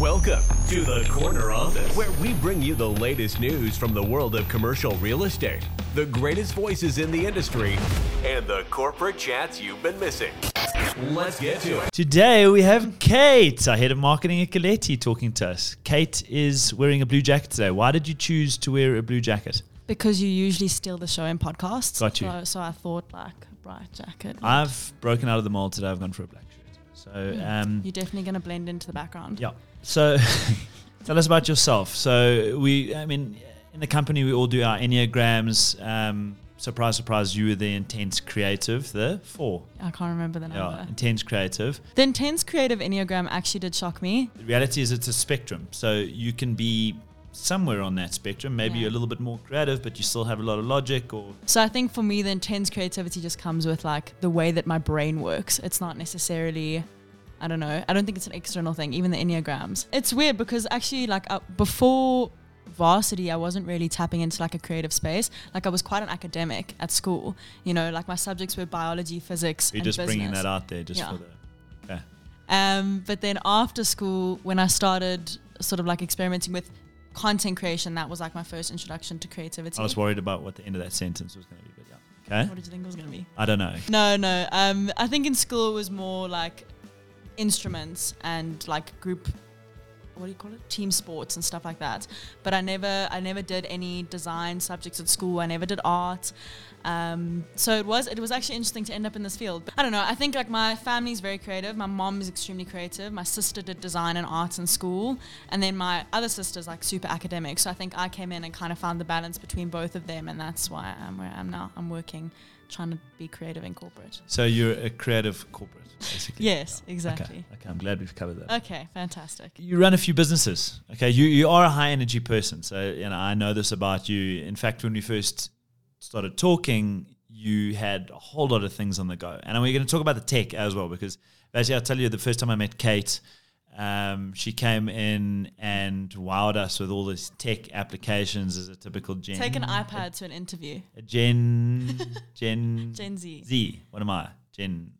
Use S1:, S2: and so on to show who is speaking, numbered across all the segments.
S1: Welcome to the Corner Office, where we bring you the latest news from the world of commercial real estate, the greatest voices in the industry, and the corporate chats you've been missing. Let's get to it.
S2: Today we have Kate, our head of marketing at Galetti, talking to us. Kate is wearing a blue jacket today. Why did you choose to wear a blue jacket?
S3: Because you usually steal the show in podcasts.
S2: Got you.
S3: So, so I thought like a bright jacket.
S2: I've broken out of the mold today. I've gone for a black shirt. So, um,
S3: You're definitely going to blend into the background.
S2: yeah. So, tell us about yourself. So, we, I mean, in the company, we all do our enneagrams. Um, surprise, surprise, you were the intense creative, the four.
S3: I can't remember the number.
S2: Yeah, intense creative.
S3: The intense creative enneagram actually did shock me.
S2: The reality is it's a spectrum. So you can be somewhere on that spectrum. Maybe
S3: Yeah.
S2: you're a little bit more creative, but you still have a lot of logic or
S3: So I think for me, the intense creativity just comes with like the way that my brain works. It's not necessarily, I don't know. I don't think it's an external thing. Even the enneagrams. It's weird because actually, like uh, before varsity, I wasn't really tapping into like a creative space. Like I was quite an academic at school. You know, like my subjects were biology, physics,
S2: you're
S3: and
S2: just bringing that out there just
S3: Yeah.
S2: for the. Okay.
S3: Um, but then after school, when I started sort of like experimenting with content creation, that was like my first introduction to creativity.
S2: I was worried about what the end of that sentence was going to be, but yeah. Okay.
S3: What did you think it was going to be?
S2: I don't know.
S3: No, no. Um, I think in school it was more like instruments and like group. What do you call it? Team sports and stuff like that. But I never, I never did any design subjects at school. I never did art. Um, so it was, it was actually interesting to end up in this field. But I don't know. I think like my family's very creative. My mom is extremely creative. My sister did design and arts in school, and then my other sister's like super academic. So I think I came in and kind of found the balance between both of them, and that's why I'm where I am now. I'm working, trying to be creative in corporate.
S2: So you're a creative corporate, basically.
S3: Yes,
S2: Okay.
S3: exactly.
S2: Okay. I'm glad we've covered that.
S3: Okay, fantastic.
S2: You run a few businesses. Okay. You you are a high energy person. So you know I know this about you. In fact, when we first started talking, you had a whole lot of things on the go. And we're going to talk about the tech as well because basically I'll tell you the first time I met Kate, um, she came in and wowed us with all these tech applications as a typical Gen.
S3: Take an iPad to an interview.
S2: A Gen Gen
S3: Gen Z.
S2: Z. What am I? Gen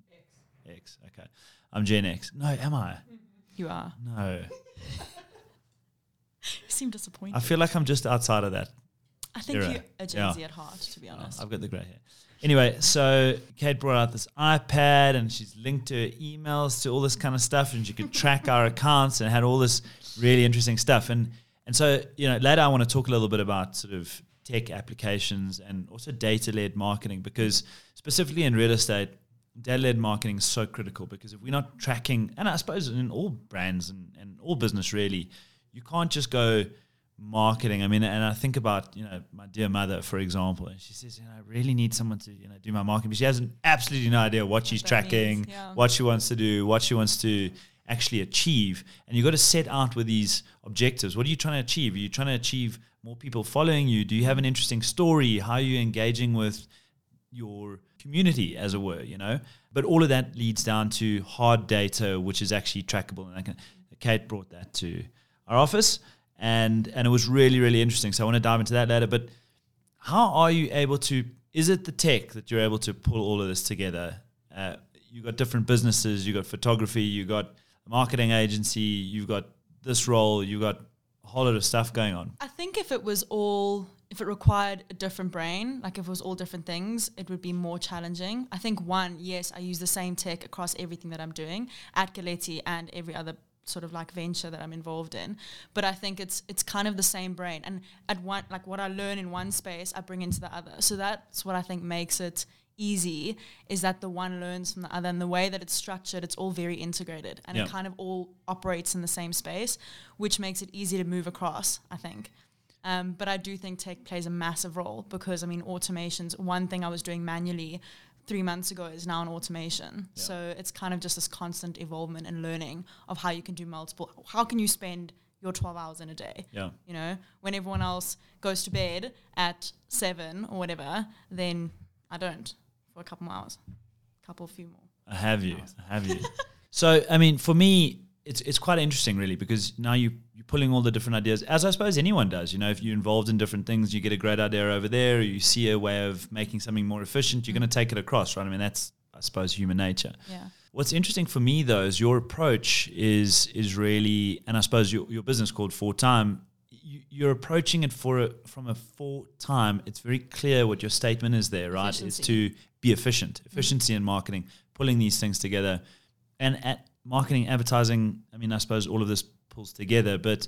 S2: X. Okay. I'm Gen X. No, am I?
S3: You are.
S2: No.
S3: You seem disappointed.
S2: I feel like I'm just outside of that.
S3: I think
S2: era.
S3: you're a Gen
S2: Yeah.
S3: Z at heart, to be honest.
S2: I've got the grey hair. Anyway, so Kate brought out this iPad and she's linked her emails to all this kind of stuff and she could track our accounts and had all this really interesting stuff. And and so, you know, later I want to talk a little bit about sort of tech applications and also data led marketing because specifically in real estate, data led marketing is so critical because if we're not tracking, and I suppose in all brands and, and all business really, you can't just go marketing. I mean, and I think about you know my dear mother, for example, and she says, you know, I really need someone to you know do my marketing, but she has absolutely no idea what she's
S3: that
S2: tracking,
S3: means, yeah.
S2: what she wants to do, what she wants to actually achieve, and you got to set out with these objectives. What are you trying to achieve? Are you trying to achieve more people following you? Do you have an interesting story? How are you engaging with your community, as it were, you know. But all of that leads down to hard data, which is actually trackable. And I can, Kate brought that to our office, and and it was really really interesting. So I want to dive into that later. But how are you able to? Is it the tech that you're able to pull all of this together? Uh, you got different businesses. You got photography. You got a marketing agency. You've got this role. You got a whole lot of stuff going on.
S3: I think if it was all, if it required a different brain, like if it was all different things, it would be more challenging. I think one, yes, I use the same tech across everything that I'm doing at Galetti and every other sort of like venture that I'm involved in. But I think it's it's kind of the same brain. And at one like what I learn in one space, I bring into the other. So that's what I think makes it easy is that the one learns from the other and the way that it's structured it's all very integrated and
S2: Yeah.
S3: it kind of all operates in the same space which makes it easy to move across i think um, but i do think tech plays a massive role because i mean automations one thing i was doing manually three months ago is now an automation so it's kind of just this constant evolvement and learning of how you can do multiple how can you spend your 12 hours in a day
S2: Yeah.
S3: you know when everyone else goes to bed at seven or whatever then i don't for a couple more hours couple few more
S2: I have you. I have you. so, I mean, for me, it's it's quite interesting, really, because now you you're pulling all the different ideas, as I suppose anyone does. You know, if you're involved in different things, you get a great idea over there, or you see a way of making something more efficient, you're going to mm. take it across, right? I mean, that's I suppose human nature.
S3: yeah
S2: What's interesting for me though is your approach is is really, and I suppose your, your business called Four Time, you, you're approaching it for a, from a four time. It's very clear what your statement is there, right? Is
S3: Efficiency.
S2: to be efficient, efficiency mm. in marketing, pulling these things together, and at marketing, advertising. I mean, I suppose all of this pulls together, but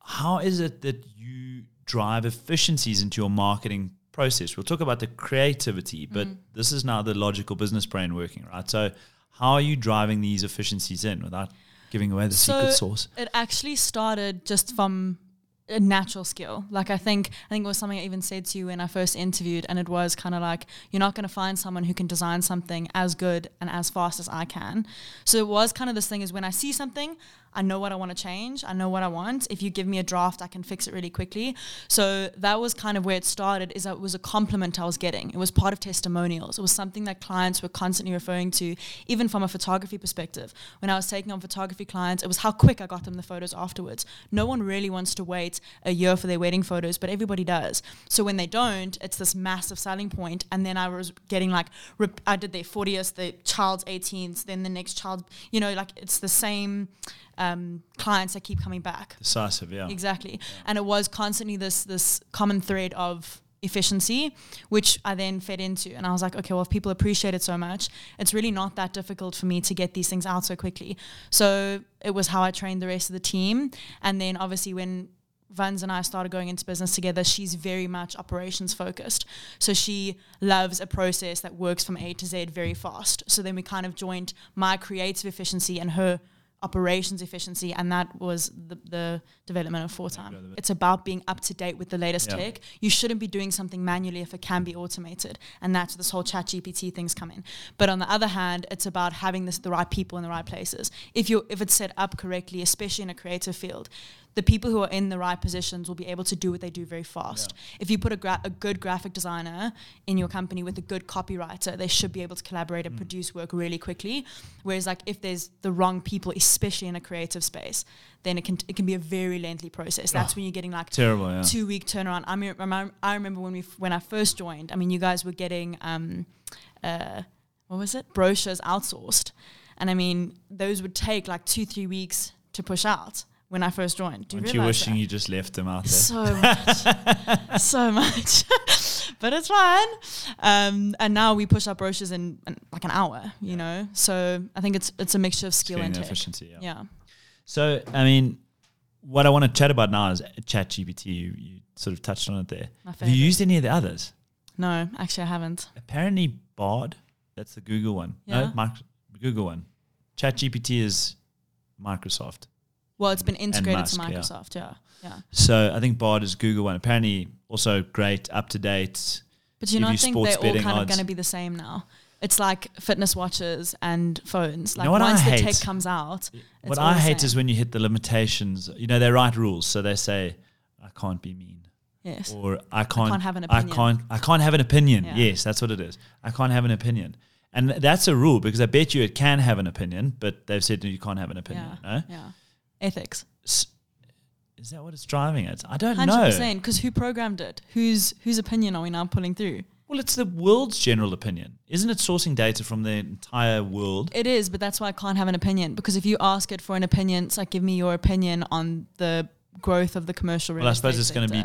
S2: how is it that you drive efficiencies into your marketing process? We'll talk about the creativity, but mm-hmm. this is now the logical business brain working, right? So, how are you driving these efficiencies in without giving away the secret sauce?
S3: It actually started just from a natural skill. Like I think I think it was something I even said to you when I first interviewed and it was kind of like you're not going to find someone who can design something as good and as fast as I can. So it was kind of this thing is when I see something, I know what I want to change. I know what I want. If you give me a draft, I can fix it really quickly. So that was kind of where it started. Is that it was a compliment I was getting. It was part of testimonials. It was something that clients were constantly referring to, even from a photography perspective. When I was taking on photography clients, it was how quick I got them the photos afterwards. No one really wants to wait a year for their wedding photos, but everybody does. So when they don't, it's this massive selling point. And then I was getting like, I did their 40th, the child's 18th, then the next child, you know, like it's the same um, clients that keep coming back.
S2: Decisive, yeah.
S3: Exactly. And it was constantly this this common thread of efficiency, which I then fed into. And I was like, okay, well, if people appreciate it so much, it's really not that difficult for me to get these things out so quickly. So it was how I trained the rest of the team. And then obviously when Vans and I started going into business together, she's very much operations focused. So she loves a process that works from A to Z very fast. So then we kind of joined my creative efficiency and her operations efficiency, and that was the, the development of Four Time. It's about being up to date with the latest
S2: Yeah.
S3: tech. You shouldn't be doing something manually if it can be automated, and that's this whole Chat GPT things come in. But on the other hand, it's about having this the right people in the right places. If you if it's set up correctly, especially in a creative field, the people who are in the right positions will be able to do what they do very fast. If you put a, gra- a good graphic designer in your company with a good copywriter, they should be able to collaborate
S2: Mm.
S3: and produce work really quickly. Whereas, like if there's the wrong people, especially in a creative space, then it can it can be a very lengthy process. That's when you're getting like
S2: Terrible, yeah.
S3: two week turnaround. I mean, I remember when we f- when I first joined. I mean, you guys were getting um, uh, what was it? Brochures outsourced, and I mean, those would take like two three weeks to push out when I first joined. Do you
S2: Aren't you wishing
S3: that?
S2: you just left them out there?
S3: so much, so much, but it's fine. Um, and now we push our brochures in, in like an hour, you know. So I think it's it's a mixture of skill and
S2: efficiency, yeah.
S3: Yeah.
S2: So, I mean, what I want to chat about now is ChatGPT. You, you sort of touched on it there. Have you used any of the others?
S3: No, actually, I haven't.
S2: Apparently, Bard, that's the Google one.
S3: Yeah.
S2: No, Mic- Google one. ChatGPT is Microsoft.
S3: Well, it's been integrated
S2: Musk,
S3: to
S2: yeah.
S3: Microsoft. Yeah. yeah,
S2: So I think Bard is Google one. Apparently, also great, up to date.
S3: But you
S2: Give
S3: know, I think they're all kind of going to be the same now. It's like fitness watches and phones. Like
S2: know what I
S3: once the
S2: hate?
S3: tech comes out, it's
S2: what I hate
S3: same.
S2: is when you hit the limitations. You know, they write rules, so they say, "I can't be mean."
S3: yes,
S2: or I can't, I
S3: can't have an
S2: I can't, I can't have an opinion.
S3: Yeah.
S2: Yes, that's what it is. I can't have an opinion, and that's a rule because I bet you it can have an opinion, but they've said you can't have an opinion.
S3: yeah,
S2: No?
S3: yeah, ethics.
S2: S- Is that what it's driving at? I don't
S3: Hundred
S2: know.
S3: percent. Because who programmed it? Whose whose opinion are we now pulling through?
S2: Well, it's the world's general opinion, isn't it? Sourcing data from the entire world.
S3: It is, but that's why I can't have an opinion. Because if you ask it for an opinion, it's like give me your opinion on the growth of the commercial real
S2: Well, I suppose it's going to be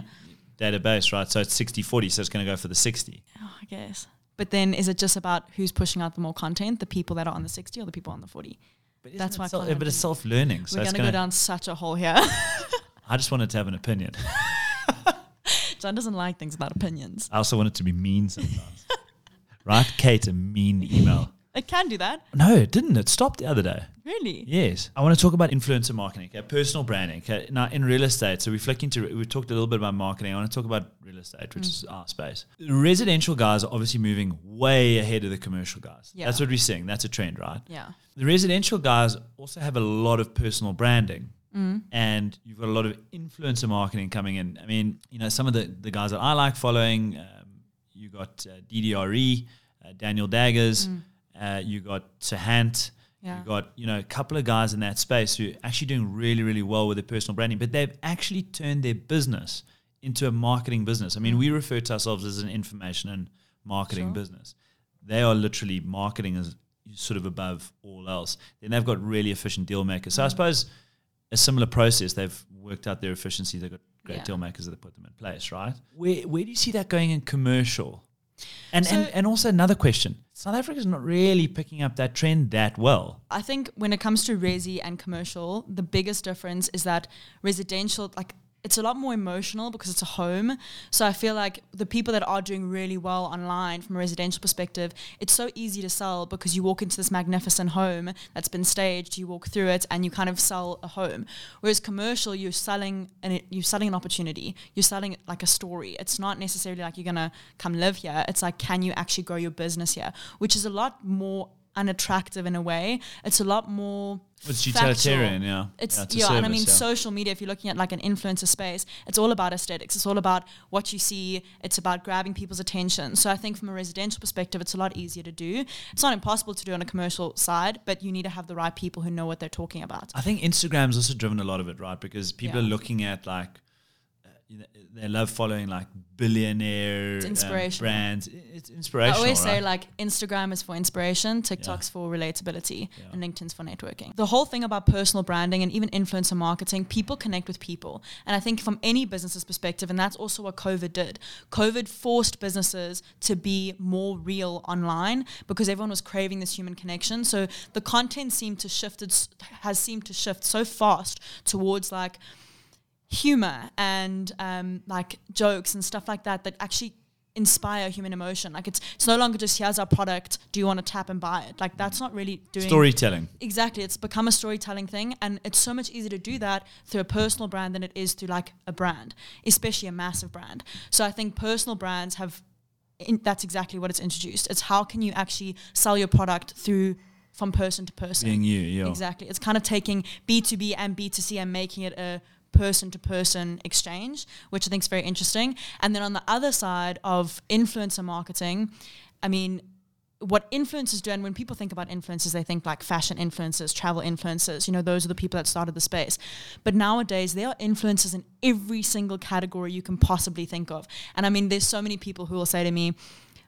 S2: database, right? So it's 60-40, so it's going to go for the 60.
S3: Oh, I guess. But then is it just about who's pushing out the more content, the people that are on the 60 or the people on the 40?
S2: But
S3: That's why I
S2: self, but it's self-learning. So
S3: We're going to go down such a hole here.
S2: I just wanted to have an opinion.
S3: John doesn't like things without opinions.
S2: I also want it to be mean sometimes. right? Kate, a mean email.
S3: It can do that.
S2: No, it didn't. It stopped the other day.
S3: Really?
S2: Yes. I want to talk about influencer marketing, okay? personal branding. Okay? Now, in real estate, so we flicked into, we talked a little bit about marketing. I want to talk about real estate, which mm. is our space. Residential guys are obviously moving way ahead of the commercial guys.
S3: Yeah.
S2: That's what we're seeing. That's a trend, right?
S3: Yeah.
S2: The residential guys also have a lot of personal branding. And you've got a lot of influencer marketing coming in. I mean, you know, some of the, the guys that I like following, um, you got uh, DDRE, uh, Daniel Daggers, uh, you got Sahant,
S3: Yeah.
S2: you got, you know, a couple of guys in that space who are actually doing really, really well with their personal branding, but they've actually turned their business into a marketing business. I mean, we refer to ourselves as an information and marketing
S3: Sure.
S2: business. They are literally marketing as sort of above all else. Then they've got really efficient deal makers. So I suppose a similar process. They've worked out their efficiency. They've got great
S3: Yeah.
S2: deal makers that have put them in place, right? Where where do you see that going in commercial? And and,
S3: So-
S2: and also another question. South Africa's not really picking up that trend that well.
S3: I think when it comes to resi and commercial, the biggest difference is that residential, like it's a lot more emotional because it's a home. So I feel like the people that are doing really well online from a residential perspective, it's so easy to sell because you walk into this magnificent home that's been staged, you walk through it and you kind of sell a home. Whereas commercial, you're selling an you're selling an opportunity. You're selling like a story. It's not necessarily like you're gonna come live here. It's like can you actually grow your business here, which is a lot more unattractive in a way. It's a lot more
S2: It's
S3: factual.
S2: utilitarian, yeah.
S3: It's
S2: Yeah,
S3: yeah,
S2: it's a
S3: and I mean
S2: yeah.
S3: social media. If you're looking at like an influencer space, it's all about aesthetics. It's all about what you see. It's about grabbing people's attention. So I think from a residential perspective, it's a lot easier to do. It's not impossible to do on a commercial side, but you need to have the right people who know what they're talking about.
S2: I think Instagram's also driven a lot of it, right? Because people
S3: Yeah.
S2: are looking at like, you know, they love following like billionaire
S3: It's
S2: um,
S3: inspirational.
S2: brands. I- It's
S3: I
S2: inspirational.
S3: always say like Instagram is for inspiration, TikTok's for relatability,
S2: Yeah.
S3: and LinkedIn's for networking. The whole thing about personal branding and even influencer marketing, people connect with people. And I think from any business's perspective, and that's also what COVID did. COVID forced businesses to be more real online because everyone was craving this human connection. So the content seemed to shifted has seemed to shift so fast towards like humor and um, like jokes and stuff like that that actually inspire human emotion. Like it's it's no longer just here's our product. Do you want to tap and buy it? Like that's not really doing
S2: storytelling.
S3: Exactly, it's become a storytelling thing, and it's so much easier to do that through a personal brand than it is through like a brand, especially a massive brand. So I think personal brands have. In, that's exactly what it's introduced. It's how can you actually sell your product through from person to person.
S2: Being you, yeah.
S3: Exactly. It's kind of taking B2B and B2C and making it a person to person exchange, which I think is very interesting. And then on the other side of influencer marketing, I mean, what influencers do, and when people think about influencers, they think like fashion influencers, travel influencers, you know, those are the people that started the space. But nowadays, there are influencers in every single category you can possibly think of. And I mean, there's so many people who will say to me,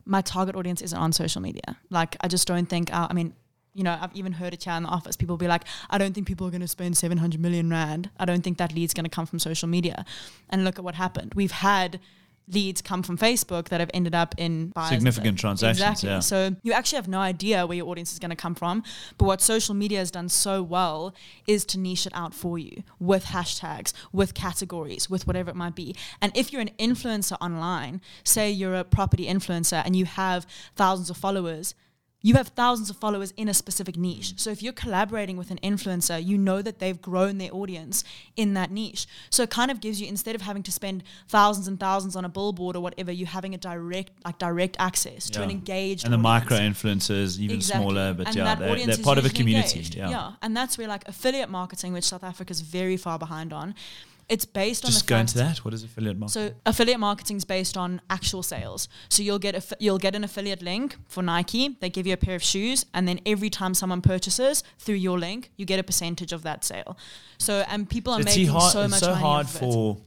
S3: my target audience isn't on social media. Like, I just don't think, uh, I mean, you know, I've even heard a here in the office. People be like, I don't think people are going to spend 700 million rand. I don't think that lead's going to come from social media. And look at what happened. We've had leads come from Facebook that have ended up in
S2: Significant
S3: that-
S2: transactions,
S3: Exactly.
S2: yeah.
S3: So you actually have no idea where your audience is going to come from. But what social media has done so well is to niche it out for you with hashtags, with categories, with whatever it might be. And if you're an influencer online, say you're a property influencer and you have thousands of followers, you have thousands of followers in a specific niche. So if you're collaborating with an influencer, you know that they've grown their audience in that niche. So it kind of gives you instead of having to spend thousands and thousands on a billboard or whatever, you're having a direct like direct access to an engaged
S2: and the
S3: audience.
S2: micro influencers, even
S3: Exactly.
S2: smaller, but
S3: And
S2: yeah, they're, they're part of a community.
S3: engaged.
S2: Yeah.
S3: and that's where like affiliate marketing, which South Africa is very far behind on, it's based on
S2: Just go into that. What is affiliate marketing?
S3: so affiliate marketing is based on actual sales. So you'll get a you'll get an affiliate link for Nike. They give you a pair of shoes, and then every time someone purchases through your link, you get a percentage of that sale. So and people are
S2: it's
S3: making
S2: hard,
S3: so
S2: it's
S3: much
S2: so
S3: money
S2: hard for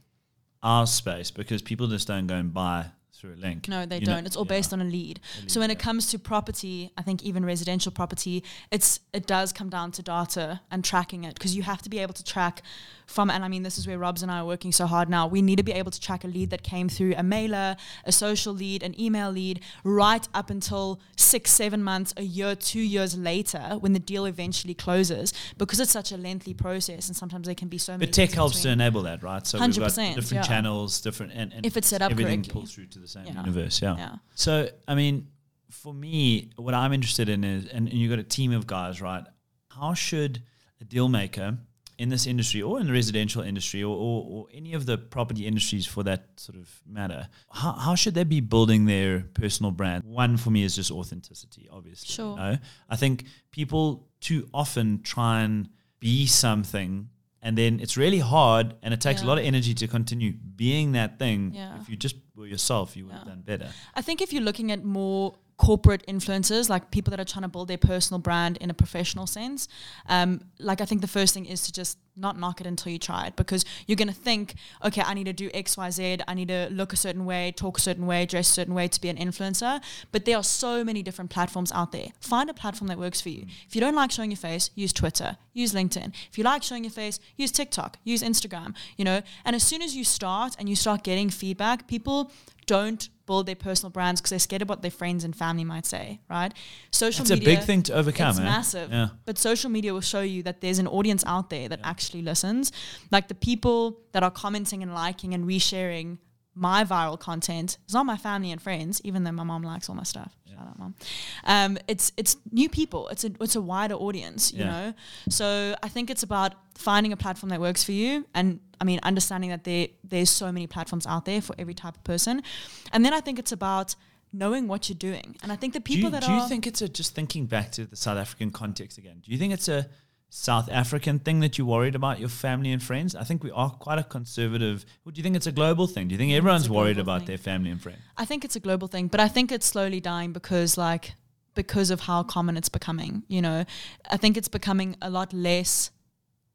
S2: our space because people just don't go and buy through a link.
S3: No, they
S2: You
S3: don't. it's all
S2: yeah.
S3: based on a lead. so when it comes to property, I think even residential property, it's it does come down to data and tracking it because you have to be able to track from and I mean this is where Robs and I are working so hard now. We need to be able to track a lead that came through a mailer, a social lead, an email lead, right up until six, seven months, a year, two years later when the deal eventually closes because it's such a lengthy process and sometimes there can be so many.
S2: But tech helps to enable that, right? So we've got
S3: 100%,
S2: different
S3: yeah.
S2: channels, different and, and
S3: If it's set up
S2: everything
S3: correctly.
S2: pulls through to the same
S3: Yeah.
S2: universe. Yeah.
S3: Yeah.
S2: So I mean, for me, what I'm interested in is, and, and you've got a team of guys, right? How should a deal maker in this industry or in the residential industry or, or, or any of the property industries for that sort of matter, how, how should they be building their personal brand? One for me is just authenticity, obviously.
S3: Sure.
S2: You know? I think people too often try and be something and then it's really hard and it takes a lot of energy to continue being that thing.
S3: Yeah.
S2: If you just were yourself, you would have done better.
S3: I think if you're looking at more corporate influencers, like people that are trying to build their personal brand in a professional sense, um, like I think the first thing is to just not knock it until you try it because you're going to think, okay, I need to do X, Y, Z. I need to look a certain way, talk a certain way, dress a certain way to be an influencer. But there are so many different platforms out there. Find a platform that works for you. If you don't like showing your face, use Twitter, use LinkedIn. If you like showing your face, use TikTok, use Instagram, you know. And as soon as you start and you start getting feedback, people don't build their personal brands because they're scared of what their friends and family might say, right? Social
S2: It's
S3: media It's
S2: a big thing to overcome.
S3: it's
S2: eh?
S3: massive.
S2: Yeah.
S3: But social media will show you that there's an audience out there that actually listens. Like the people that are commenting and liking and resharing my viral content is not my family and friends, even though my mom likes all my stuff. Shout out, mom. Um, it's it's new people. It's a it's a wider audience, you
S2: Yeah.
S3: know. So I think it's about finding a platform that works for you, and I mean understanding that there there's so many platforms out there for every type of person, and then I think it's about knowing what you're doing. And I think the
S2: Do
S3: people
S2: you,
S3: that
S2: do you think it's a just thinking back to the South African context again? Do you think it's a South African thing that you're worried about your family and friends? I think we are quite a conservative. Do you think it's a global thing? Do you think everyone's worried about
S3: thing.
S2: their family and friends?
S3: I think it's a global thing, but I think it's slowly dying because like because of how common it's becoming. You know, I think it's becoming a lot less.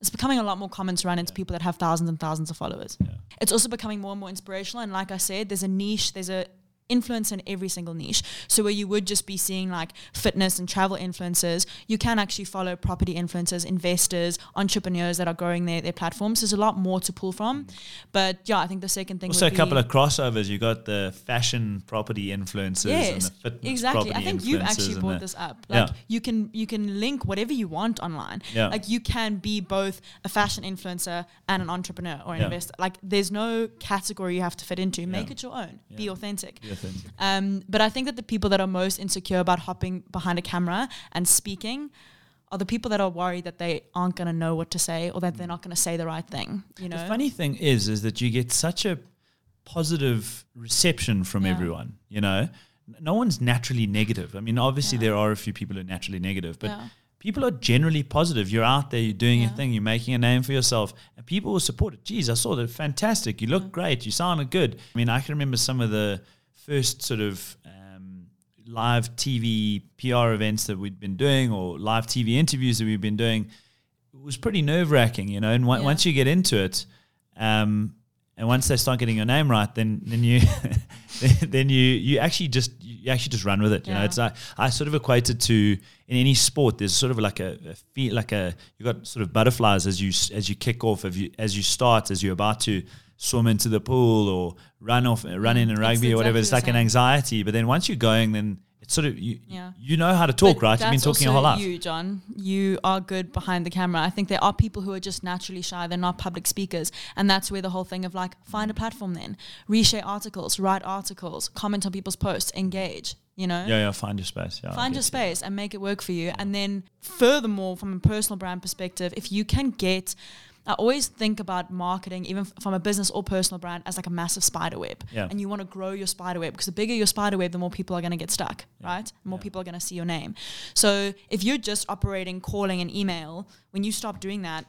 S3: It's becoming a lot more common to run into people that have thousands and thousands of followers. It's also becoming more and more inspirational. And like I said, there's a niche. There's a influence in every single niche. So where you would just be seeing like fitness and travel influencers, you can actually follow property influencers, investors, entrepreneurs that are growing their, their platforms. There's a lot more to pull from. But yeah, I think the second thing
S2: Also, a couple of crossovers. You got the fashion property influencers and
S3: Yes,
S2: the fitness
S3: exactly. I think you've actually brought this up.
S2: Yeah.
S3: Like you can you can link whatever you want online.
S2: Yeah.
S3: Like you can be both a fashion influencer and an entrepreneur or an
S2: Yeah.
S3: investor. Like there's no category you have to fit into. Make
S2: Yeah.
S3: it your own. Be
S2: Yeah.
S3: authentic.
S2: Be authentic.
S3: Um, but I think that the people that are most insecure about hopping behind a camera and speaking are the people that are worried that they aren't going to know what to say or that they're not going to say the right thing. You know,
S2: The funny thing is, is that you get such a positive reception from
S3: Yeah.
S2: everyone. You know, no one's naturally negative. I mean, obviously
S3: Yeah.
S2: there are a few people who are naturally negative, but
S3: Yeah.
S2: people are generally positive. You're out there, you're doing your thing, you're making a name for yourself, and people will support it. Geez, I saw that. Fantastic. You look great. You sounded good. I mean, I can remember some of the first sort of um, live TV PR events that we'd been doing or live TV interviews that we've been doing. It was pretty nerve wracking, you know. And on-
S3: Yeah.
S2: once you get into it, um, and once they start getting your name right, then then you then you you actually just you actually just run with it. You know, it's like I sort of equate it to in any sport. There's sort of like a, a feel like a you've got sort of butterflies as you as you kick off, as you as you start, as you're about to swim into the pool or run off, uh, run in a rugby or whatever. It's like an anxiety, but then once you're going, then it's sort of you
S3: Yeah.
S2: you know how to talk,
S3: But
S2: right? You've been talking your whole life.
S3: You, John, you are good behind the camera. I think there are people who are just naturally shy. They're not public speakers, and that's where the whole thing of like find a platform, then reshare articles, write articles, comment on people's posts, engage. You know,
S2: Yeah, yeah. Find your space. Yeah,
S3: find your space and make it work for you. And then, furthermore, from a personal brand perspective, if you can get I always think about marketing, even from a business or personal brand, as like a massive spider web.
S2: Yeah.
S3: And you want to grow your spider web because the bigger your spider web, the more people are going to get stuck, right? The more
S2: Yeah.
S3: people are going to see your name. So if you're just operating calling and email, when you stop doing that,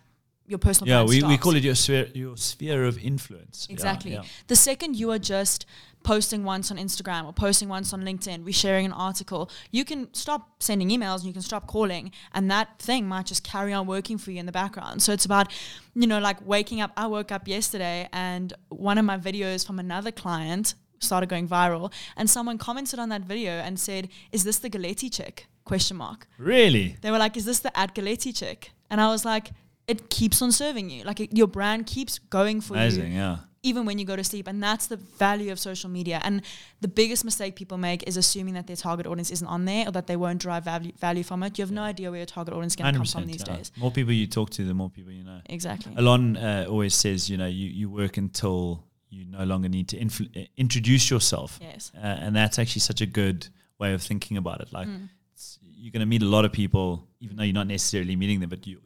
S3: your personal
S2: Yeah, we, we call it your sphere your sphere of influence. Yeah,
S3: Exactly.
S2: yeah.
S3: The second you are just posting once on Instagram or posting once on LinkedIn, resharing an article, you can stop sending emails and you can stop calling, and that thing might just carry on working for you in the background. So it's about, you know, like waking up. I woke up yesterday and one of my videos from another client started going viral, and someone commented on that video and said, "Is this the Galetti chick?" Question mark
S2: Really?
S3: they were like, "Is this the at Galetti chick?" And I was like, "It keeps on serving you. Like it, your brand keeps going for
S2: Amazing,
S3: you,
S2: yeah.
S3: even when you go to sleep." And that's the value of social media. And the biggest mistake people make is assuming that their target audience isn't on there or that they won't drive value, value from it. You have no idea where your target audience is going to come from these
S2: yeah.
S3: days.
S2: More people you talk to, the more people you know.
S3: Exactly.
S2: Alon uh, always says, you know, you, you work until you no longer need to influ- uh, introduce yourself.
S3: Yes.
S2: Uh, and that's actually such a good way of thinking about it. Like,
S3: Mm.
S2: you're going to meet a lot of people, even though you're not necessarily meeting them, but you,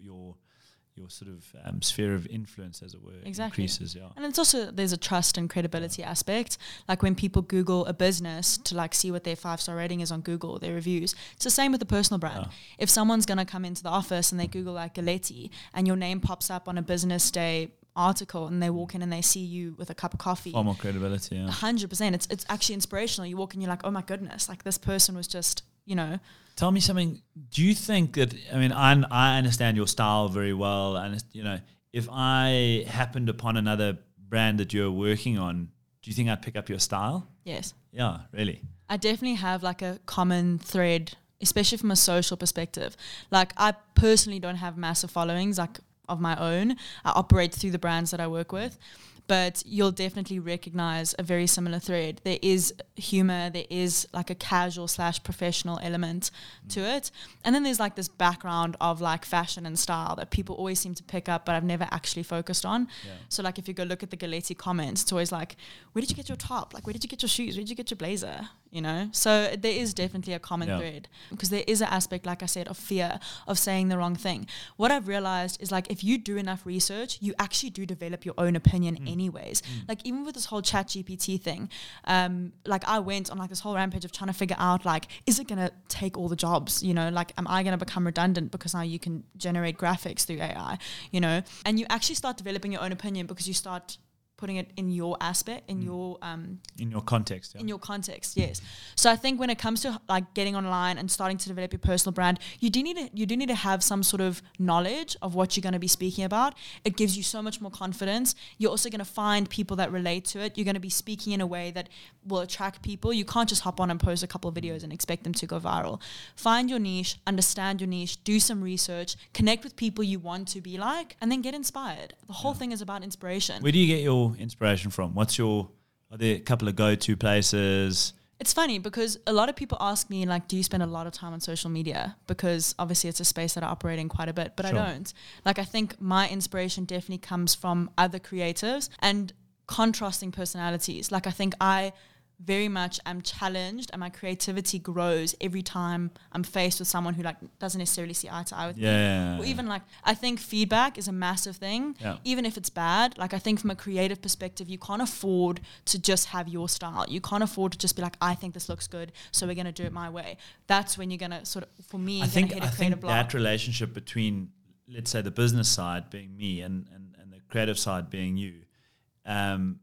S2: your sort of um, sphere of influence, as it were,
S3: Exactly.
S2: increases. Yeah.
S3: And it's also there's a trust and credibility aspect. Like when people Google a business to like see what their five star rating is on Google, their reviews. It's the same with the personal brand.
S2: Yeah.
S3: If someone's gonna come into the office and they Google like Galetti and your name pops up on a business day article and they walk in and they see you with a cup of coffee.
S2: Far more credibility. Yeah.
S3: hundred percent. It's it's actually inspirational. You walk in, you're like, oh my goodness, like this person was just, you know,
S2: Tell me something. Do you think that? I mean, I I understand your style very well, and you know, if I happened upon another brand that you're working on, do you think I'd pick up your style?
S3: yes.
S2: Yeah, really.
S3: I definitely have like a common thread, especially from a social perspective. Like I personally don't have massive followings like of my own. I operate through the brands that I work with. But you'll definitely recognize a very similar thread. There is humor, there is like a casual slash professional element to mm. it. And then there's like this background of like fashion and style that people always seem to pick up, but I've never actually focused on. So like if you go look at the Galetti comments, it's always like, where did you get your top? Like where did you get your shoes? Where did you get your blazer? You know? So there is definitely a common
S2: Yeah.
S3: thread because there is an aspect, like I said, of fear of saying the wrong thing. What I've realized is like if you do enough research, you actually do develop your own opinion anyways. Like even with this whole chat GPT thing, um, like I went on like this whole rampage of trying to figure out like, is it gonna take all the jobs? You know, like am I gonna become redundant because now you can generate graphics through AI, you know? And you actually start developing your own opinion because you start putting it in your aspect, in your um,
S2: In your context. Yeah.
S3: in your context yes. So i think when it comes to like getting online and starting to develop your personal brand you do need to you do need to have some sort of knowledge of what you're going to be speaking about. It gives you so much more confidence. You're also going to find people that relate to it. You're going to be speaking in a way that will attract people. You can't just hop on and post a couple of videos and expect them to go viral. Find your niche understand your niche do some research connect with people you want to be like and then get inspired. The whole thing is about inspiration.
S2: Where do you get your inspiration from? What's your? Are there a couple of go-to places?
S3: It's funny because a lot of people ask me like, do you spend a lot of time on social media? Because obviously it's a space that I operate in quite a bit, but
S2: Sure.
S3: I don't. Like I think my inspiration definitely comes from other creatives and contrasting personalities. Like I think I very much I'm challenged and my creativity grows every time I'm faced with someone who like doesn't necessarily see eye to eye with me.
S2: Yeah.
S3: Or even like I think feedback is a massive thing.
S2: Yeah.
S3: Even if it's bad, like I think from a creative perspective, you can't afford to just have your style. You can't afford to just be like, I think this looks good, so we're gonna do it my way. That's when you're gonna sort of, for me,
S2: I think I
S3: a
S2: think
S3: block.
S2: that relationship between let's say the business side being me and and, and the creative side being you, um,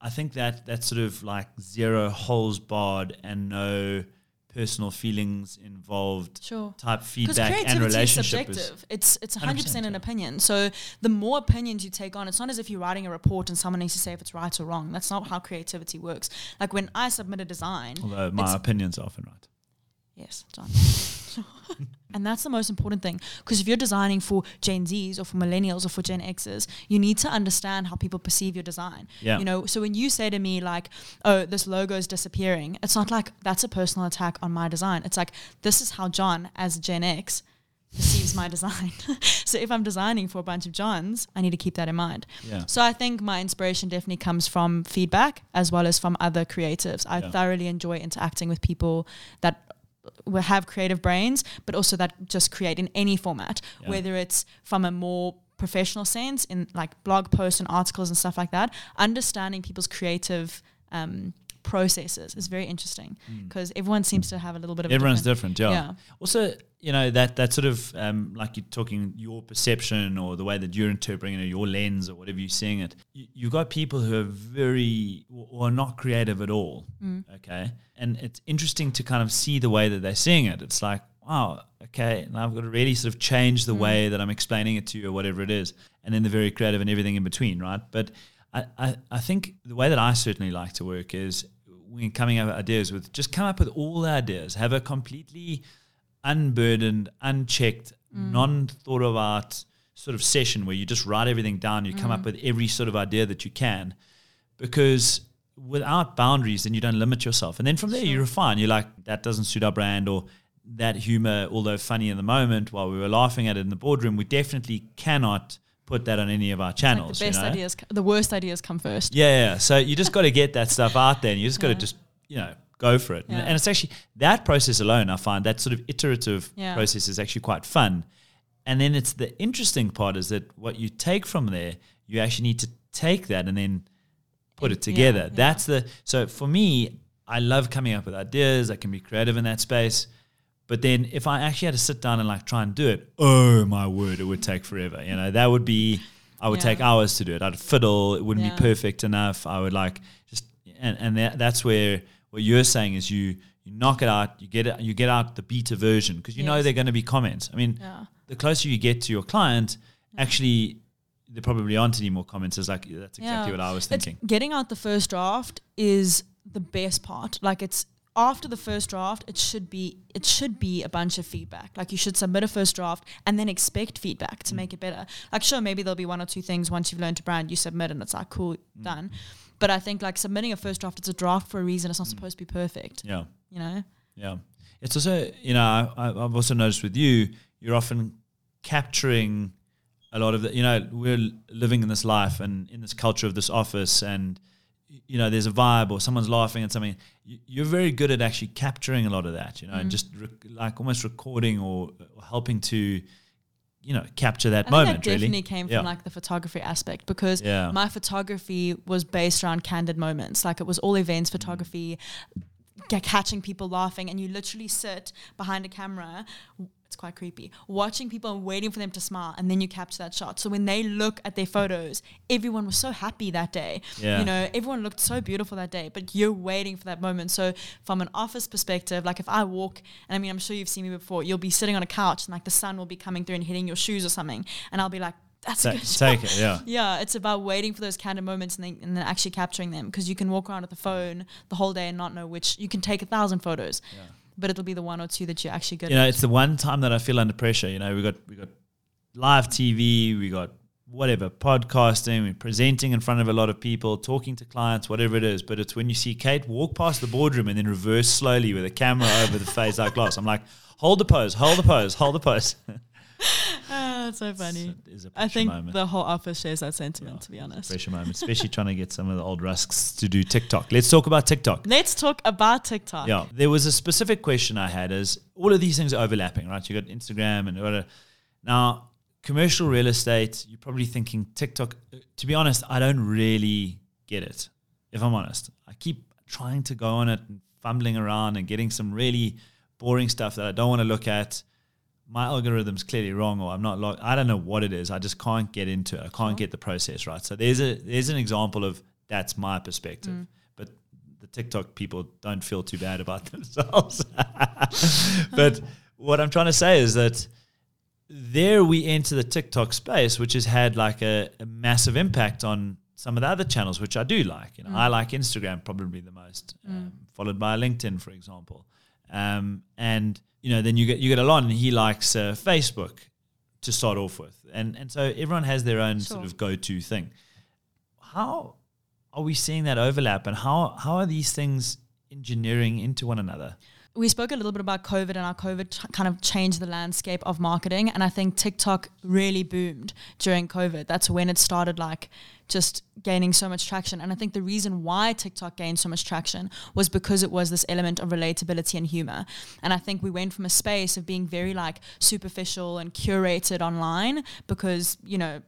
S2: I think that that sort of like zero holes barred and no personal feelings involved
S3: Sure.
S2: type feedback and
S3: is
S2: relationship is
S3: subjective. It's it's 100%,
S2: 100%,
S3: an opinion. So the more opinions you take on, it's not as if you're writing a report and someone needs to say if it's right or wrong. That's not how creativity works. Like when I submit a design,
S2: although my opinions are often right.
S3: Yes, John. and that's the most important thing because if you're designing for Gen Zs or for millennials or for Gen Xs, you need to understand how people perceive your design.
S2: Yeah.
S3: You know, so when you say to me like, "Oh, this logo is disappearing," it's not like that's a personal attack on my design. It's like this is how John, as Gen X, perceives my design. so if I'm designing for a bunch of Johns, I need to keep that in mind.
S2: Yeah.
S3: So I think my inspiration definitely comes from feedback as well as from other creatives. I
S2: Yeah.
S3: thoroughly enjoy interacting with people that will have creative brains, but also that just create in any format,
S2: Yeah.
S3: whether it's from a more professional sense in like blog posts and articles and stuff like that. Understanding people's creative um, processes is very interesting mm. because everyone seems to have a little bit of.
S2: Everyone's
S3: different,
S2: different, yeah.
S3: Yeah.
S2: Also, you know that that sort of um, like you're talking your perception or the way that you're interpreting it, or your lens or whatever you're seeing it. You, you've got people who are very or are not creative at all. Mm. Okay, and it's interesting to kind of see the way that they're seeing it. It's like, wow, okay, now I've got to really sort of change the mm. way that I'm explaining it to you or whatever it is, and then the very creative and everything in between, right? But I, I, I think the way that I certainly like to work is when coming up with ideas with just come up with all the ideas, have a completely unburdened, unchecked, mm. non thought about sort of session where you just write everything down, you come up mm. with every sort of idea that you can. Because without boundaries, then you don't limit yourself. And then from there, you refine. You're like, that doesn't suit our brand, or that humor, although funny in the moment while we were laughing at it in the boardroom, we definitely cannot put that on any of our
S3: Like
S2: channels.
S3: the best
S2: you know?
S3: ideas, the worst ideas come first.
S2: Yeah, yeah. So you just got to get that stuff out there, and you just got to
S3: Yeah.
S2: just you know go for it. And-
S3: Yeah.
S2: And it's actually that process alone, I find that sort of iterative process is actually quite fun. And then it's the interesting part is that what you take from there, you actually need to take that and then put it together. That's the so for me, I love coming up with ideas. I can be creative in that space. But then if I actually had to sit down and like try and do it, oh my word, it would take forever. You know, that would be I would
S3: Yeah.
S2: take hours to do it. I'd fiddle. It wouldn't
S3: Yeah.
S2: be perfect enough. I would like just and and that, that's where what you're saying is you you knock it out. You get it. You get out the beta version because you know
S3: Yes.
S2: they're going to be comments. I mean,
S3: Yeah.
S2: the closer you get to your client, mm. actually, there probably aren't any more comments. It's like that's exactly what I was
S3: It's-
S2: thinking.
S3: getting out the first draft is the best part. Like it's after the first draft, it should be it should be a bunch of feedback. Like you should submit a first draft and then expect feedback
S2: Mm.
S3: to make it better. Like sure, maybe there'll be one or two things once you've learned to brand, you submit and it's like cool,
S2: Mm.
S3: done. But I think like submitting a first draft, it's a draft for a reason. It's
S2: Mm.
S3: not supposed to be perfect.
S2: Yeah.
S3: You know?
S2: Yeah. It's also, you know, I- I've also noticed with you, you're often capturing a lot of the, you know, we're living in this life and in this culture of this office and, you know, there's a vibe or someone's laughing at something. You- You're very good at actually capturing a lot of that, you know,
S3: Mm.
S2: and just rec- like almost recording or, or helping to, you know, capture that
S3: I
S2: moment.
S3: think that definitely
S2: really.
S3: came
S2: Yeah.
S3: from like the photography aspect because
S2: Yeah.
S3: my photography was based around candid moments. Like it was all
S2: Mm.
S3: events photography, ca- catching people laughing, and you literally sit behind a camera. It's quite creepy. Watching people and waiting for them to smile, and then you capture that shot. So when they look at their photos, everyone was so happy that day.
S2: Yeah.
S3: You know, everyone looked so beautiful that day, but you're waiting for that moment. So from an office perspective, like if I walk, and I mean, I'm sure you've seen me before, you'll be sitting on a couch and like the sun will be coming through and hitting your shoes or something, and I'll be like, that's a
S2: Ta-
S3: good shot.
S2: take it, yeah.
S3: Yeah, it's about waiting for those candid moments and then, and then actually capturing them because you can walk around with the phone the whole day and not know which. You can take a thousand photos, but it'll be the one or two that you're actually good
S2: you know,
S3: at.
S2: it's the one time that I feel under pressure. You know, we got we got live TV, we got whatever podcasting, we're presenting in front of a lot of people, talking to clients, whatever it is. But it's when you see Kate walk past the boardroom and then reverse slowly with a camera over the face like glass. I'm like, hold the pose, hold the pose, hold the pose.
S3: Ah, that's so funny.
S2: It is a
S3: I think
S2: moment.
S3: the whole office shares that sentiment,
S2: Yeah,
S3: to be
S2: it's
S3: honest.
S2: Pressure moment, especially trying to get some of the old rusks to do TikTok. Let's talk about TikTok.
S3: Let's talk about TikTok.
S2: Yeah, there was a specific question I had. Is all of these things are overlapping, right? You got Instagram and whatever. Now, commercial real estate. You're probably thinking TikTok. To be honest, I don't really get it. If I'm honest, I keep trying to go on it and fumbling around and getting some really boring stuff that I don't want to look at. My algorithm's clearly wrong, or I'm not. Log- I don't know what it is. I just can't get into it. I can't get the process right. So there's a there's an example of that's my perspective. But the TikTok people don't feel too bad about themselves. but what I'm trying to say is that there we enter the TikTok space, which has had like a, a massive impact on some of the other channels, which I do like. You know, I like Instagram probably the most, um, followed by LinkedIn, for example. Um, and you know, then you get you get Alon, and he likes uh, Facebook to start off with, and and so everyone has their own sort of go to thing. How are we seeing that overlap, and how how are these things engineering into one another?
S3: We spoke a little bit about COVID and how COVID ch- kind of changed the landscape of marketing. And I think TikTok really boomed during COVID. That's when it started like just gaining so much traction. And I think the reason why TikTok gained so much traction was because it was this element of relatability and humor. And I think we went from a space of being very like superficial and curated online because, you know,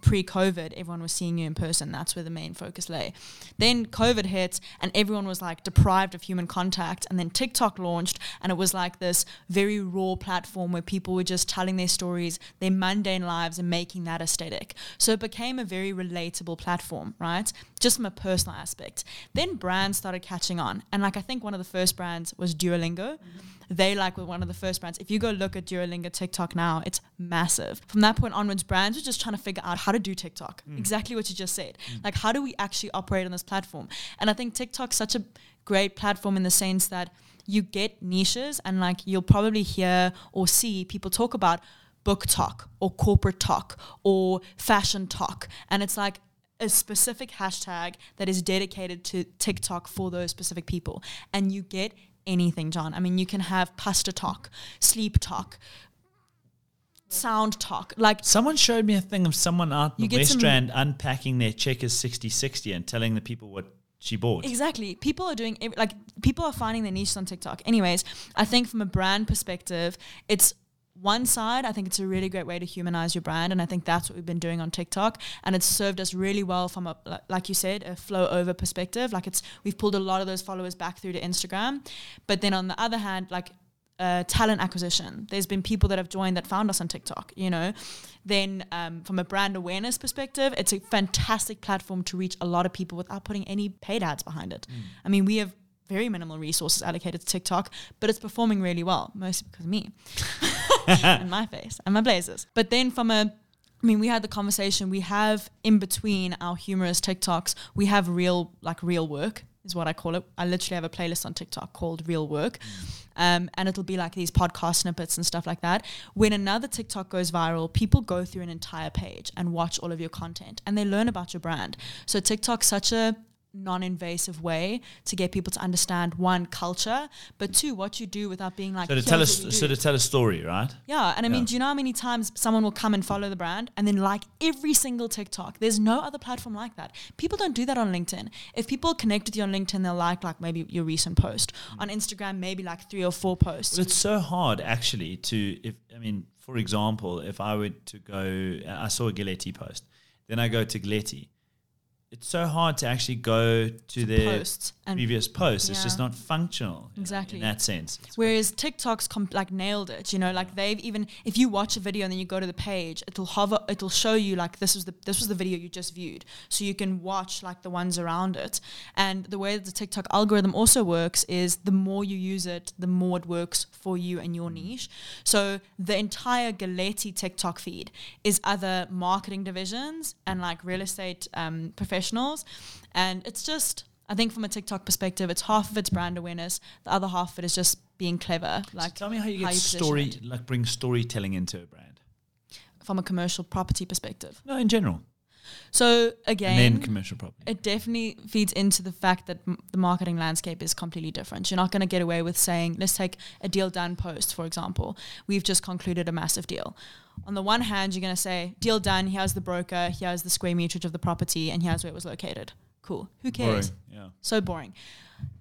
S3: pre-COVID, everyone was seeing you in person. That's where the main focus lay. Then COVID hit, and everyone was like deprived of human contact. And then TikTok launched, and it was like this very raw platform where people were just telling their stories, their mundane lives, and making that aesthetic. So it became a very relatable platform, right? Just from a personal aspect. Then brands started catching on, and like I think one of the first brands was Duolingo. Mm-hmm. They like were one of the first brands. If you go look at Duolingo TikTok now, it's massive. From that point onwards, brands were just trying to figure out how to do TikTok. Mm. Exactly what you just said. Mm. Like, how do we actually operate on this platform? And I think TikTok's such a great platform in the sense that you get niches and like you'll probably hear or see people talk about book talk or corporate talk or fashion talk. And it's like a specific hashtag that is dedicated to TikTok for those specific people. And you get anything, John. I mean, you can have pasta talk, sleep talk, sound talk. Like,
S2: Someone showed me a thing of someone out in the West Strand unpacking their checkers 6060 and telling the people what she bought.
S3: Exactly. People are doing like people are finding their niches on TikTok. Anyways, I think from a brand perspective, it's one side. I think it's a really great way to humanize your brand, and I think that's what we've been doing on TikTok, and it's served us really well from a like you said a flow over perspective. Like it's we've pulled a lot of those followers back through to Instagram, but then on the other hand, like uh, talent acquisition. There's been people that have joined that found us on TikTok, you know. Then, um, from a brand awareness perspective, it's a fantastic platform to reach a lot of people without putting any paid ads behind it. I mean, we have very minimal resources allocated to TikTok, but it's performing really well, mostly because of me and my face and my blazers. But then, from a I mean, we had the conversation. We have in between our humorous TikToks, we have real, like real work is what I call it. I literally have a playlist on TikTok called Real Work. Um, and it'll be like these podcast snippets and stuff like that. When another TikTok goes viral, people go through an entire page and watch all of your content and they learn about your brand. So TikTok's such a non-invasive way to get people to understand one culture, but two what you do without being like
S2: So to tell us, so to tell a story, right?
S3: Yeah, and I mean, do you know how many times someone will come and follow the brand and then like every single TikTok? There's no other platform like that. People don't do that on LinkedIn. If people connect with you on LinkedIn, they'll like like maybe your recent post. Mm. On Instagram, maybe like three or four posts.
S2: Well, it's so hard actually to if I mean, for example, if I were to go, I saw a Galetti post, then I go to Galetti. It's so hard to actually go to their
S3: posts
S2: previous posts. It's just not functional in-
S3: Exactly.
S2: in that sense. It's-
S3: Whereas TikTok's com- like nailed it, you know, like they've even if you watch a video and then you go to the page, it'll hover, it'll show you like this was the this was the video you just viewed, so you can watch like the ones around it. And the way that the TikTok algorithm also works is the more you use it, the more it works for you and your niche. So the entire Galetti TikTok feed is other marketing divisions and like real estate um, professionals, and it's just. I think from a TikTok perspective, it's half of it's brand awareness, the other half of it is just being clever.
S2: So
S3: Like
S2: tell me how you get
S3: position
S2: story,
S3: it
S2: like bring storytelling into a brand.
S3: from a commercial property perspective.
S2: No, in general,
S3: So
S2: and
S3: again,
S2: then commercial property.
S3: it definitely feeds into the fact that m- the marketing landscape is completely different. You're not going to get away with saying, let's take a deal done post, for example. We've just concluded a massive deal. On the one hand, you're going to say, deal done, here's the broker, here's the square meterage of the property, and here's where it was located. Cool. Who cares?
S2: Boring. Yeah.
S3: so boring.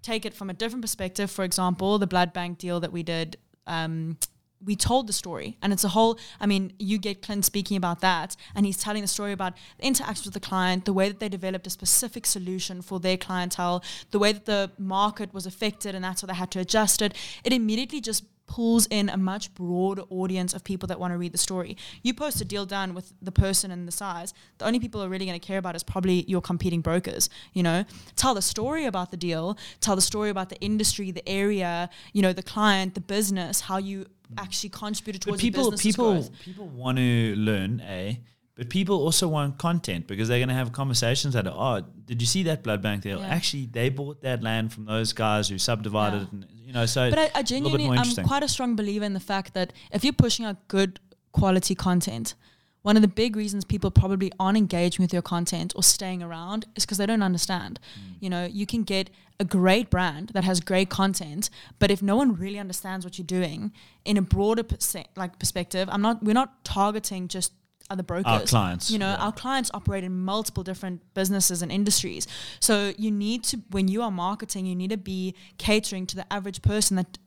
S3: Take it from a different perspective. For example, the blood bank deal that we did, um, we told the story, and it's a whole. I mean, you get Clint speaking about that, and he's telling the story about the interactions with the client, the way that they developed a specific solution for their clientele, the way that the market was affected, and that's how they had to adjust it. It immediately just pulls in a much broader audience of people that want to read the story. You post a deal done with the person and the size, the only people are really going to care about is probably your competing brokers, you know. Tell the story about the deal, tell the story about the industry, the area, you know, the client, the business, how you actually contributed
S2: But
S3: towards
S2: people,
S3: the business's
S2: people,
S3: growth.
S2: people want to learn, eh? But people also want content because they're going to have conversations that, are, oh, did you see that blood bank deal?
S3: Yeah.
S2: Actually, they bought that land from those guys who subdivided
S3: Yeah.
S2: it, and you know, so
S3: But I,
S2: bit
S3: genuinely, I'm quite a strong believer in the fact that if you're pushing out good quality content, one of the big reasons people probably aren't engaging with your content or staying around is because they don't understand.
S2: Mm.
S3: You know, you can get a great brand that has great content, but if no one really understands what you're doing in a broader perse- like perspective, I'm not. We're not targeting just other brokers.
S2: Our clients,
S3: You know,
S2: yeah.
S3: our clients operate in multiple different businesses and industries. So you need to, when you are marketing, you need to be catering to the average person that,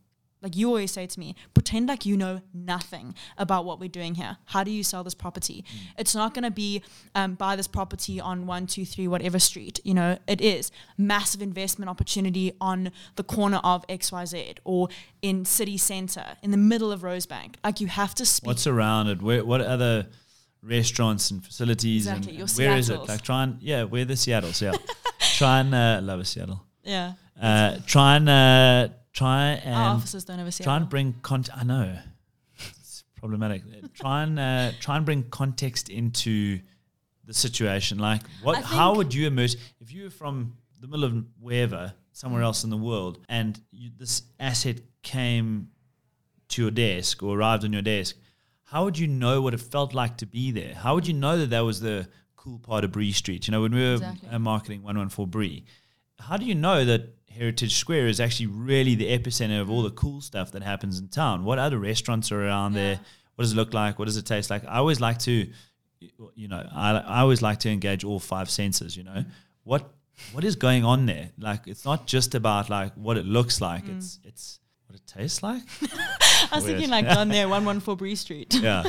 S3: like you always say to me, pretend like you know nothing about what we're doing here. How do you sell this property?
S2: Mm.
S3: It's not going to be um, buy this property on one, two, three, whatever street. You know, it is massive investment opportunity on the corner of XYZ or in city center in the middle of Rosebank. Like you have to speak.
S2: What's around it? Where, what other restaurants and facilities?
S3: Exactly,
S2: And,
S3: your
S2: and where is it? Like try and yeah, where the Seattle's? Yeah, try and uh, love a Seattle.
S3: yeah.
S2: Uh, try and uh, try
S3: Our
S2: and
S3: don't ever see
S2: try and bring content. I know it's problematic. try and uh, try and bring context into the situation. Like, what? How would you emerge if you were from the middle of wherever, somewhere else in the world, and you, this asset came to your desk or arrived on your desk? How would you know what it felt like to be there? How would you know that that was the cool part of Bree Street? You know, when we were
S3: Exactly.
S2: marketing 114 Bree, how do you know that Heritage Square is actually really the epicenter of all the cool stuff that happens in town? What other restaurants are around there? What does it look like? What does it taste like? I always like to, you know, I, I always like to engage all five senses. You know, what what is going on there? Like, it's not just about like what it looks like.
S3: Mm.
S2: It's it's what it tastes like.
S3: I was
S2: Weird.
S3: thinking like down there, 114 Bree Street.
S2: yeah.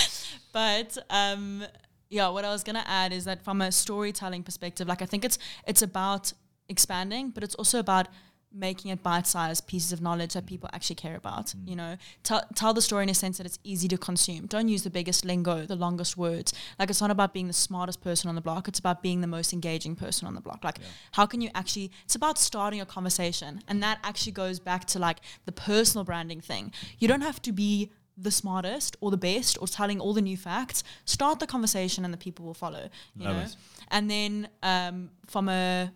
S3: but um, yeah, what I was gonna add is that from a storytelling perspective, like I think it's it's about expanding, but it's also about making it bite-sized pieces of knowledge that people actually care about.
S2: Mm.
S3: You know, tell tell the story in a sense that it's easy to consume. Don't use the biggest lingo, the longest words. Like it's not about being the smartest person on the block. It's about being the most engaging person on the block. Like how can you actually? It's about starting a conversation, and that actually goes back to like the personal branding thing. You don't have to be the smartest or the best or telling all the new facts. Start the conversation, and the people will follow. You
S2: Love
S3: know,
S2: it.
S3: and then um, from a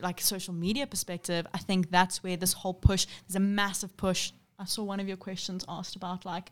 S3: like social media perspective, I think that's where this whole push. There's a massive push. I saw one of your questions asked about like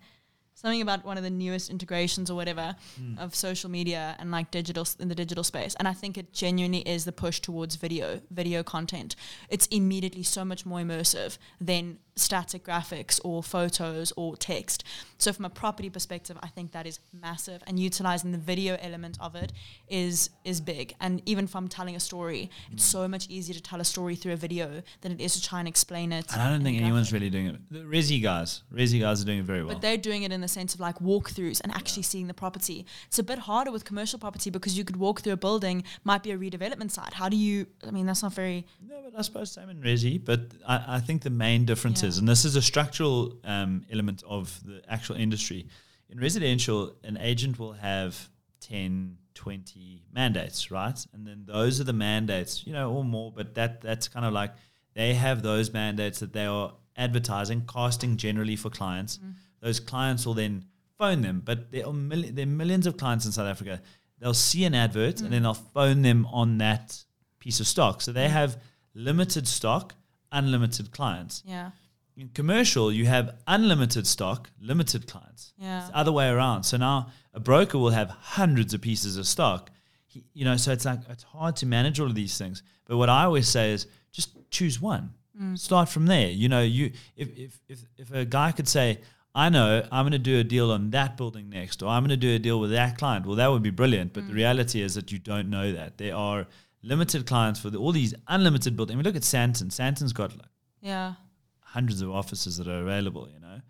S3: something about one of the newest integrations or whatever hmm. of social media and like digital in the digital space. And I think it genuinely is the push towards video, video content. It's immediately so much more immersive than static graphics or photos or text. So from a property perspective, I think that is massive and utilizing the video element of it is is big. And even from telling a story, it's hmm. so much easier to tell a story through a video than it is to try and explain it.
S2: And I don't think anyone's
S3: graphic.
S2: really doing it. The Resi guys, Resi guys are doing it very well.
S3: But they're doing it in the sense of like walkthroughs and actually seeing the property. It's a bit harder with commercial property because you could walk through a building, might be a redevelopment site. How do you? I mean, that's not very.
S2: No, but I suppose same in Resi. But I, I think the main difference
S3: Yeah.
S2: is, and this is a structural um, element of the actual industry. In residential, an agent will have 10, 20 mandates, right? And then those are the mandates, you know, or more, but that that's kind of like they have those mandates that they are advertising, casting generally for clients. Those clients will then phone them, but there are, mil- there are millions of clients in South Africa. They'll see an advert and then they'll phone them on that piece of stock. So they have limited stock, unlimited clients.
S3: Yeah.
S2: In commercial, you have unlimited stock, limited clients.
S3: Yeah.
S2: It's the other way around. So now a broker will have hundreds of pieces of stock. He, you know, so it's like it's hard to manage all of these things. But what I always say is just choose one. Mm. Start from there. You know, you if if if, if a guy could say, I know I'm going to do a deal on that building next, or I'm going to do a deal with that client. Well, that would be brilliant. But the reality is that you don't know that. There are limited clients for the, all these unlimited buildings. I mean, look at Sandton. Sandton's got like
S3: Yeah.
S2: hundreds of offices that are available, you know.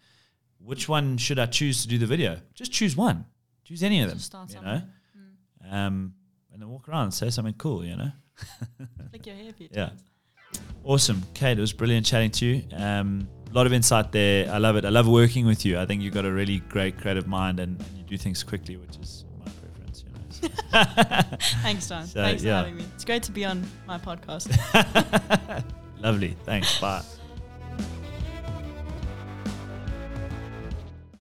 S2: Which one should I choose to do the video? Just choose one. Choose any of them.
S3: Just
S2: you
S3: somewhere.
S2: know. Um, and then walk around and say something cool, you know.
S3: Flick your hair a few
S2: Yeah.
S3: times.
S2: Awesome. Kate, it was brilliant chatting to you. Um, a lot of insight there. I love it. I love working with you. I think you've got a really great creative mind and, and you do things quickly, which is my preference, you know. So-
S3: Thanks, Don.
S2: So,
S3: Thanks
S2: yeah.
S3: for having me. It's great to be on my podcast.
S2: Lovely. Thanks. Bye.